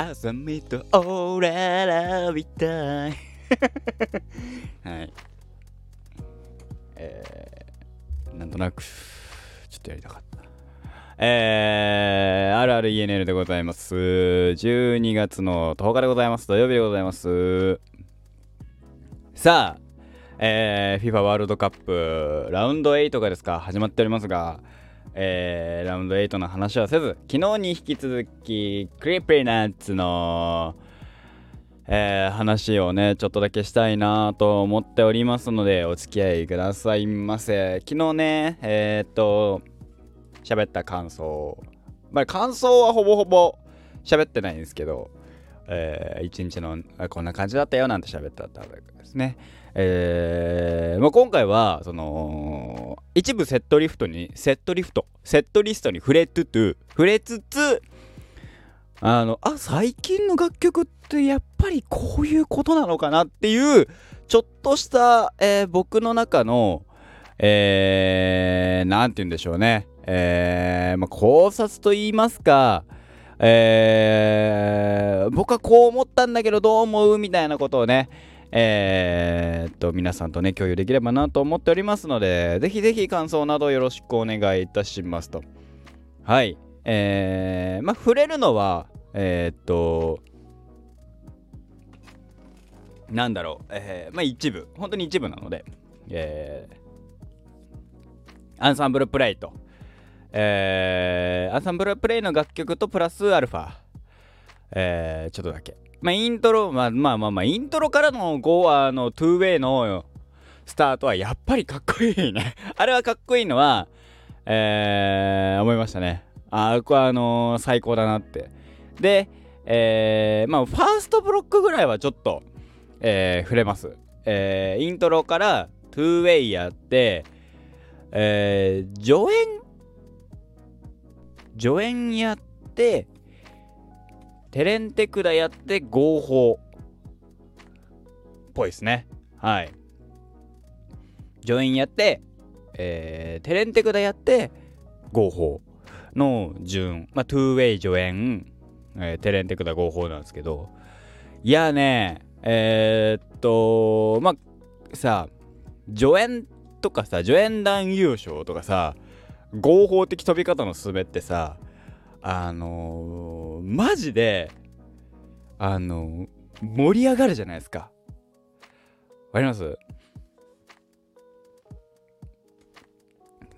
ハサミとオーララみたい はいえー、なんとなくちょっとやりたかったえー、あるある ENL でございます。12月の10日でございます。土曜日でございます。さあ、えー、FIFA ワールドカップラウンド8がですか、始まっておりますが、えー、ラウンド8の話はせず、昨日に引き続き、 Creepy Nuts の、えー、話をね、ちょっとだけしたいなと思っておりますので、お付き合いくださいませ。昨日ね、えー、っと、喋った感想。まあ、感想はほぼほぼ喋ってないんですけど、えー、一日のこんな感じだったよなんて喋ったわけですね。えー、まあ、今回は、その、一部セットリフトに、セットリフト、セットリストに触れつつ、触れつつ、あの、あ、最近の楽曲ってやっぱりこういうことなのかなっていう、ちょっとした、えー、僕の中の、えー、なんて言うんでしょうね。えー、まあ、考察と言いますか、えー、僕はこう思ったんだけどどう思うみたいなことをね、えー、っと、皆さんとね、共有できればなと思っておりますので、ぜひぜひ感想などよろしくお願いいたしますと。はい。えー、まあ、触れるのは、えー、っと、なんだろう、えー、まあ一部、本当に一部なので、えー、アンサンブルプレイと、えー、アンサンブルプレイの楽曲とプラスアルファ、えー、ちょっとだけ。まあ、イントロ、まあまあまあまあ、イントロからの5あの、トゥーウェイのスタートはやっぱりかっこいいね あれはかっこいいのは、えー、思いましたね。あ、これはあのー、最高だなって。で、えー、まあ、ファーストブロックぐらいはちょっと、えー、触れます。えー、イントロからトゥーウェイやって、えー、助演助演やって、手練手管やって合法。っぽいですね。はい。助演やって、えー、テレンテクダやって合法。の順、まあ、トゥーウェイ助演、えー、テレンテクダ合法なんですけど、いやね、えー、っと、まあ、さ、助演とかさ、助演団優勝とかさ、合法的飛び方のすべってさあのー、マジであのー、盛り上がるじゃないですか。わかります？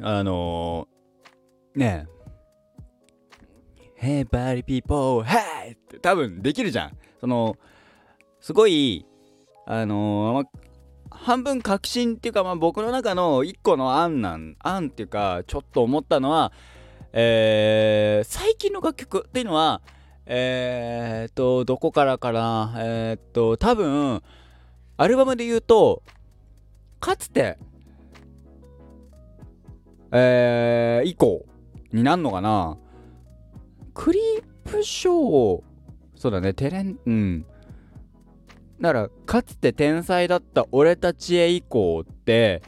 あのー、ねえ。Hey party people, hey! って多分できるじゃん。そのすごいあのー、半分確信っていうか、まあ、僕の中の一個の案なん案っていうかちょっと思ったのは、えー、最近の楽曲っていうのはえー、っとどこからかな？えー、っと多分アルバムで言うとかつてえー、以降になんのかな？クリープショーそうだねテレンうん。だからかつて天才だった俺たちへ以降って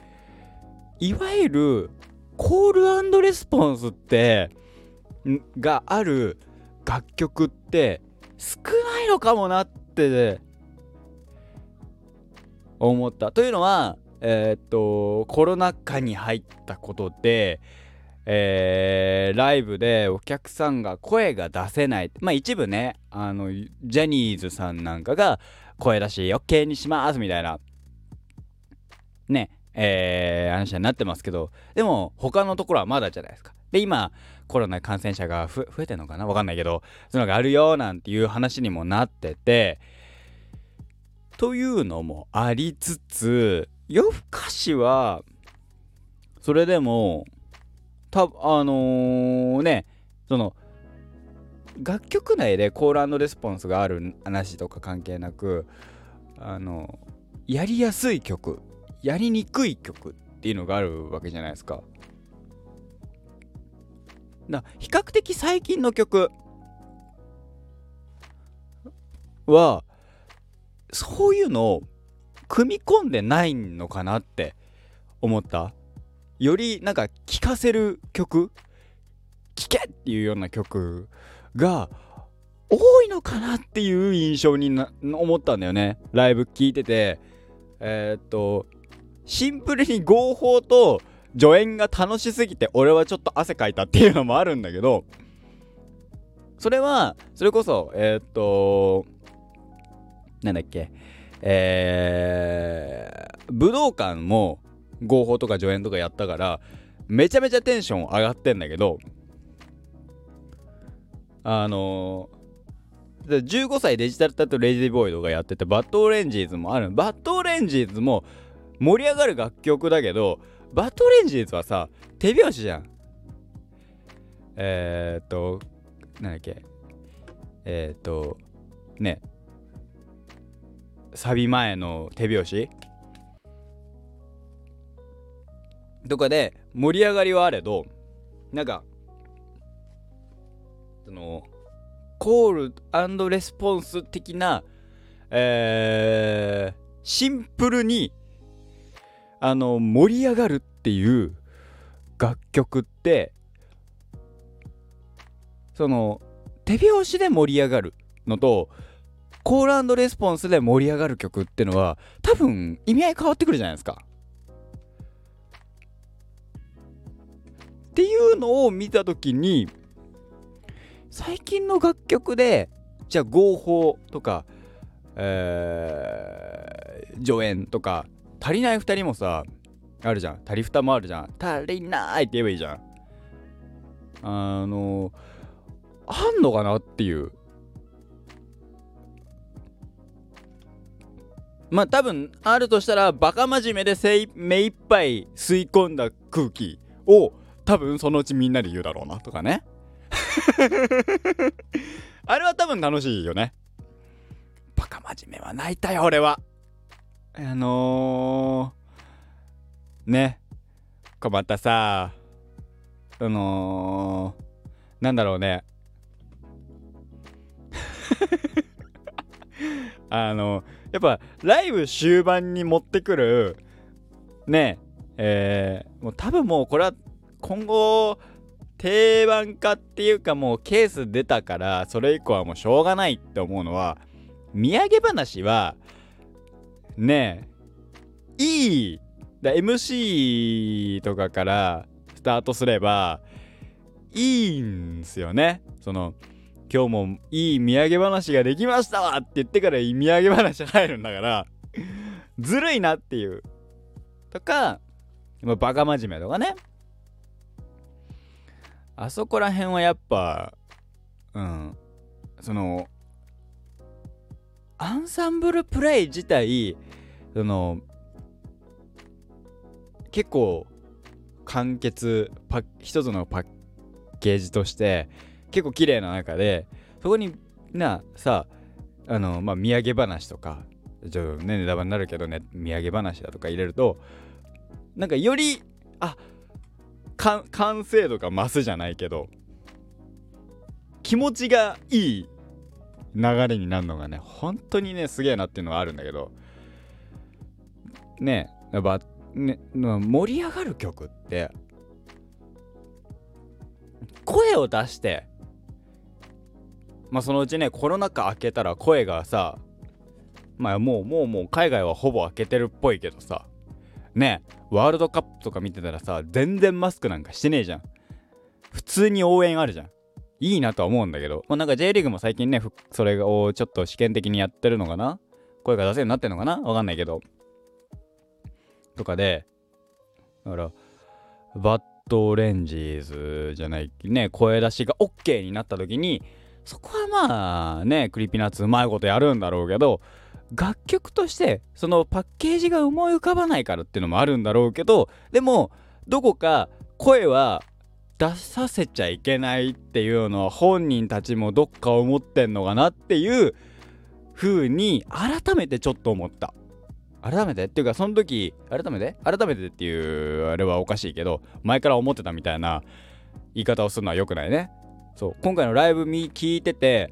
いわゆるコールレスポンスってがある楽曲って少ないのかもなって思った。というのはえー、っとコロナ禍に入ったことでえー、ライブでお客さんが声が出せない。まあ一部ねあのジャニーズさんなんかが声出し OK にしますみたいな。ね。えー、話になってますけどでも他のところはまだじゃないですか。で今コロナ感染者が増えてんのかな？わかんないけどそういうのがあるよなんていう話にもなっててというのもありつつ夜更かしはそれでもたあのー、ねその楽曲内でコールレスポンスがある話とか関係なくあのやりやすい曲やりにくい曲っていうのがあるわけじゃないですか。だ比較的最近の曲はそういうのを組み込んでないのかなって思ったよりなんか聴かせる曲聴けっていうような曲が多いのかなっていう印象にな思ったんだよねライブ聞いててえー、っとシンプルに合法と助演が楽しすぎて俺はちょっと汗かいたっていうのもあるんだけどそれはそれこそえー、っとなんだっけえー、武道館も合法とか助演とかやったからめちゃめちゃテンション上がってんだけどあのー、15歳デジタルタトゥー Lazy Boy とかやってて Bad Orangez もある。 Bad Orangez も盛り上がる楽曲だけど Bad Orangez はさ手拍子じゃん。えー、っとなんだっけ。えー、っとね。サビ前の手拍子。とかで盛り上がりはあれどなんかそのコールレスポンス的なえー、シンプルにあの盛り上がるっていう楽曲ってその手拍子で盛り上がるのとコールレスポンスで盛り上がる曲ってのは多分意味合い変わってくるじゃないですか。っていうのを見た時に最近の楽曲でじゃあ合法とか、えー、助演とか足りない2人もさあるじゃん。足りふたもあるじゃん。足りないって言えばいいじゃん。あのあんのかなっていう。まあ多分あるとしたらバカ真面目で目いっぱい吸い込んだ空気を多分そのうちみんなで言うだろうなとかね。あれは多分楽しいよね。バカ真面目は泣いたよ俺は。あのー、ねこまたさあのー、なんだろうね。あのやっぱライブ終盤に持ってくるねえー、もう多分もうこれは今後定番化っていうかもうケース出たからそれ以降はもうしょうがないって思うのは土産話はねえ。いい。だ MC とかからスタートすればいいんすよね。その今日もいい土産話ができましたわって言ってからいい土産話入るんだからずるいなっていう。とかバカ真面目とかね。あそこら辺はやっぱうん。そのアンサンブルプレイ自体その結構完結パ一つのパッケージとして結構綺麗な中でそこになさあのまあ土産話とかちょっとねネタバレになるけどね土産話だとか入れるとなんかよりあ完成度が増すじゃないけど気持ちがいい流れになるのがね本当にねすげえなっていうのはあるんだけどねやっぱね盛り上がる曲って声を出してまあそのうちねコロナ禍明けたら声がさまあもうもうもう海外はほぼ開けてるっぽいけどさねワールドカップとか見てたらさ全然マスクなんかしてねえじゃん。普通に応援あるじゃん。いいなとは思うんだけど、まあ、なんか J リーグも最近ねそれをちょっと試験的にやってるのかな？声が出せるようになってるのかな？わかんないけど。とかで。だから Bad Orangez じゃないね声出しが OK になった時にそこはまあね Creepy Nuts うまいことやるんだろうけど楽曲としてそのパッケージが思い浮かばないからっていうのもあるんだろうけどでもどこか声は出させちゃいけないっていうのは本人たちもどっか思ってんのかなっていう風に改めてちょっと思った。改めて？っていうかその時改めて？改めてっていうあれはおかしいけど前から思ってたみたいな言い方をするのは良くないね。そう今回のライブ見聞いてて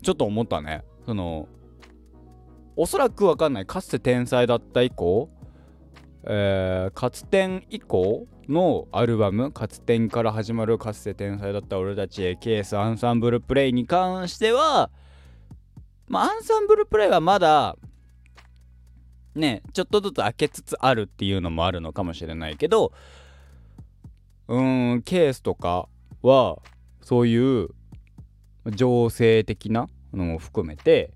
ちょっと思ったね。そのおそらくわかんない。かつて天才だった以降、えー、かつて以降のアルバム「活天から始まるかつて天才だった俺たちへケースアンサンブルプレイ」に関してはまあアンサンブルプレイはまだねちょっとずつ開けつつあるっていうのもあるのかもしれないけどうーんケースとかはそういう情勢的なのも含めて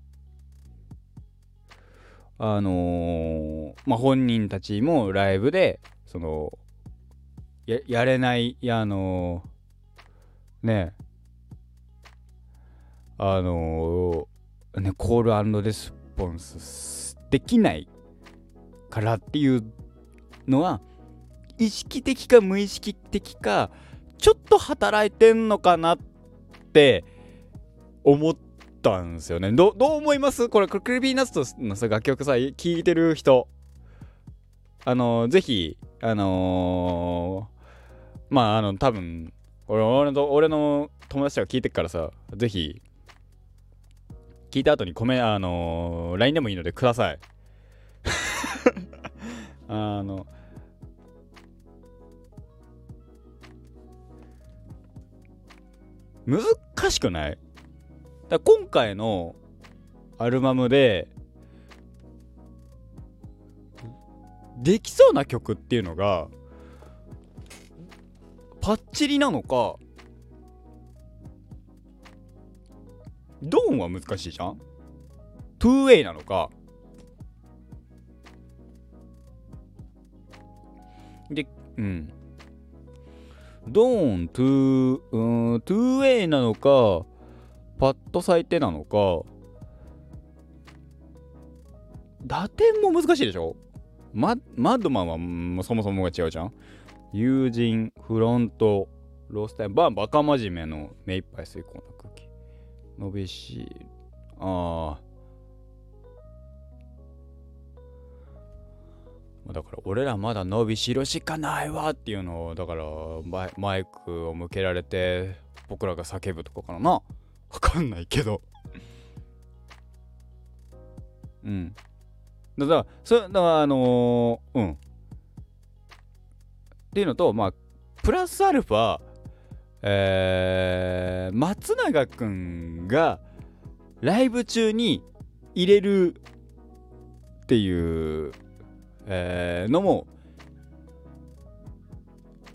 あのー、まあ本人たちもライブでそのややれないいやあのー、ねあのー、ねコールレスポンスできないからっていうのは意識的か無意識的かちょっと働いてんのかなって思ったんですよね。どどう思います？これクリビーナッツのさ楽曲さ聴いてる人。あのぜひあの、まああの多分俺俺の俺の友達が聞いてっからさぜひ聞いた後にコメあのー、LINE でもいいのでください。あの難しくない？だ今回のアルバムでできそうな曲っていうのがパッチリなのかドーンは難しいじゃん？2way なのか。でうん。ドーン、トゥー、うん、トゥーウェイなのか、パッと咲いてなのか、打点も難しいでしょ？ママッドマンは、もそもそもが違うじゃん。友人、フロント、ロースタイム、バン、バカ真面目の目いっぱい吸い込んだ空気。伸びし、ああ。だから俺らまだ伸びしろしかないわっていうのをだからマイクを向けられて僕らが叫ぶとかかなわかんないけどうんだからそれだからあのー、うんっていうのとまあプラスアルファえー、松永くんがライブ中に入れるっていうえー、のも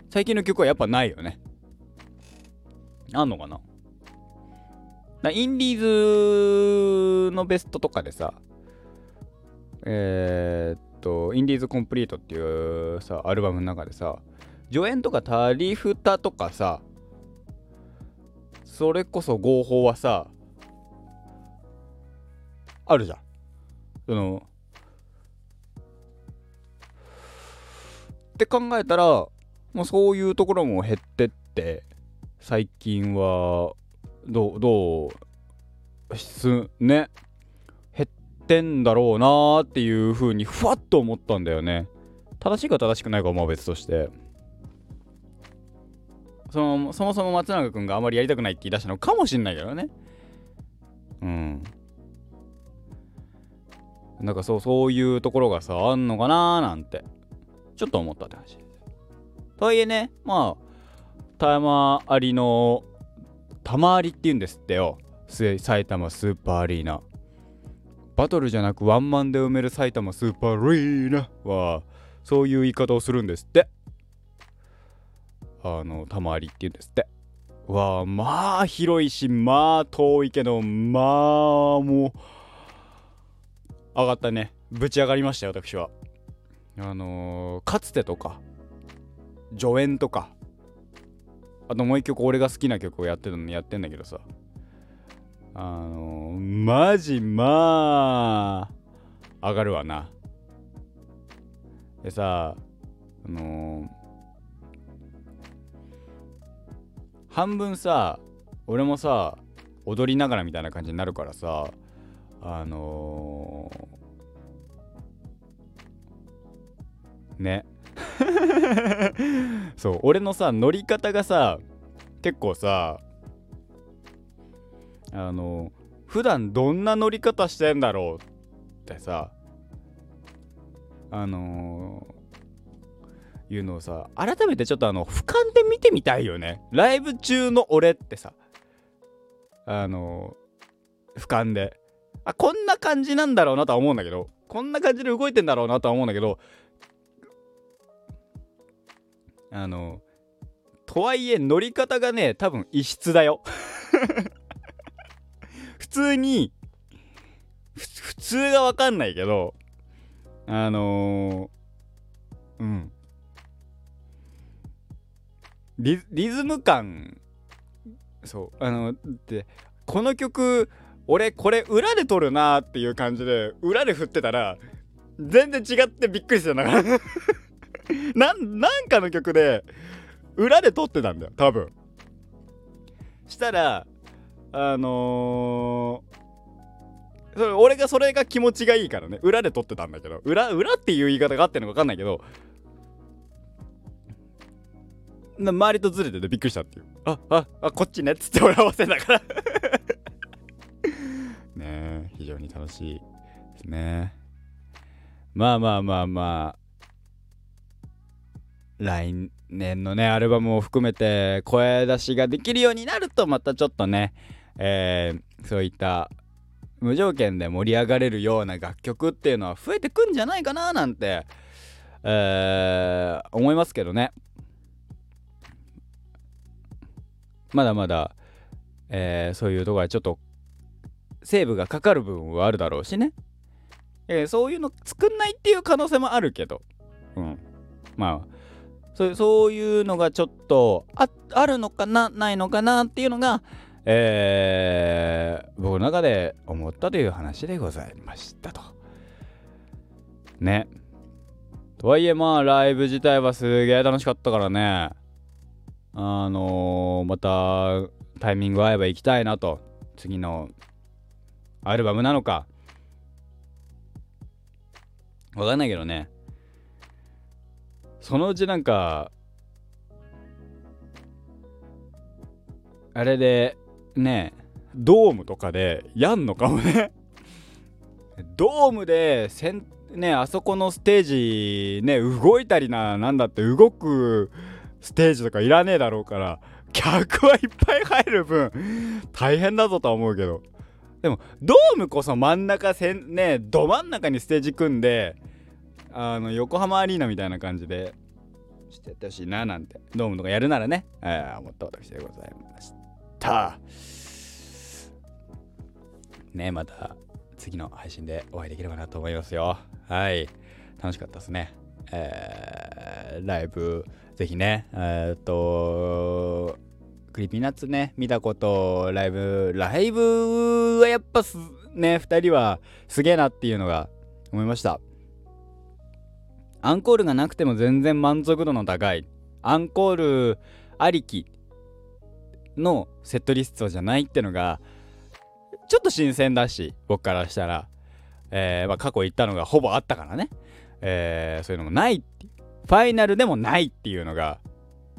最近の曲はやっぱないよね。あんのかな？インディーズのベストとかでさえー、っとインディーズコンプリートっていうさアルバムの中でさ助演とかタリフタとかさそれこそ合法はさあるじゃん。そのって考えたらもうそういうところも減ってって最近はどうどうすね？減ってんだろうなーっていう風にふわっと思ったんだよね。正しいか正しくないかは別として。そのそもそも松永君があまりやりたくないって言い出したのかもしんないけどね。うん。なんかそうそういうところがさあんのかなーなんて。ちょっと思ったって話。とはいえねまあ玉ありの玉ありって言うんですってよ。埼玉スーパーアリーナ。バトルじゃなくワンマンで埋める埼玉スーパーアリーナはそういう言い方をするんですって。あの玉ありって言うんですって。わあまあ広いしまあ遠いけどまあもう上がったね。ぶち上がりましたよ私は。あのー、かつてとか助演とかあともう一曲俺が好きな曲をやってるのやってんだけどさ。あのー、マジまあ上がるわな。でさあのー、半分さ俺もさ踊りながらみたいな感じになるからさあのーね。そう俺のさ乗り方がさ結構さあの普段どんな乗り方してんだろうってさあのいうのをさ改めてちょっとあの俯瞰で見てみたいよね。ライブ中の俺ってさ。あの俯瞰で。あこんな感じなんだろうなとは思うんだけど。こんな感じで動いてんだろうなとは思うんだけど。あのとはいえ乗り方がね多分異質だよ。普通に普通が分かんないけど。あのー、うん。リリズム感。そう。あのでこの曲俺これ裏で撮るなっていう感じで裏で振ってたら全然違ってびっくりしてた んだからななんかの曲で裏で撮ってたんだよ多分。したらあのー、それ俺がそれが気持ちがいいからね裏で撮ってたんだけど裏裏っていう言い方があってるのか分かんないけど周りとずれててびっくりしたっていう。あああこっちねっつって俺合わせながら。ねえ非常に楽しいですね。まあまあまあまあ。来年のねアルバムを含めて声出しができるようになるとまたちょっとね、えー、そういった無条件で盛り上がれるような楽曲っていうのは増えてくんじゃないかななんて、えー、思いますけどね。まだまだ、えー、そういうとこはちょっとセーブがかかる部分はあるだろうしね、えー、そういうの作んないっていう可能性もあるけどうんまあそうそういうのがちょっとああるのかなないのかなっていうのが、えー、僕の中で思ったという話でございましたと。ね。とはいえまあライブ自体はすげえ楽しかったからね。あのー、またタイミング合えば行きたいなと。次のアルバムなのか。わかんないけどね。そのうちなんかあれでねドームとかでやんのかもね ドームでせんねあそこのステージね動いたりななんだって動くステージとかいらねえだろうから客はいっぱい入る分大変だぞとは思うけど。でもドームこそ真ん中せんねど真ん中にステージ組んであの横浜アリーナみたいな感じでしてやってほしいななんてドームとかやるならね、えー、思った私でございました。ねまた次の配信でお会いできればなと思いますよ。はい。楽しかったですね。えー、ライブぜひねえー、っと Creepy Nuts ね見たことライブライブはやっぱすね2人はすげえなっていうのが思いました。アンコールがなくても全然満足度の高いアンコールありきのセットリストじゃないってのがちょっと新鮮だし僕からしたら、えー、まあ、過去行ったのがほぼあったからね、えー、そういうのもないファイナルでもないっていうのが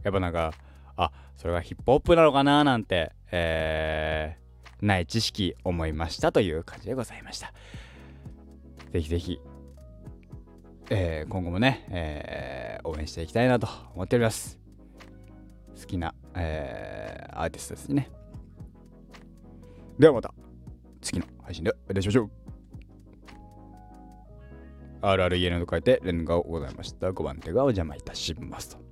やっぱなんかあそれがヒップホップなのかななんて、えー、ない知識思いましたという感じでございましたぜひぜひえー、今後もね、えー、応援していきたいなと思っております。好きな、えー、アーティストですね。ではまた次の配信でお会いしましょう。RREN と書いてレンガをございました。5番手がお邪魔いたしますと。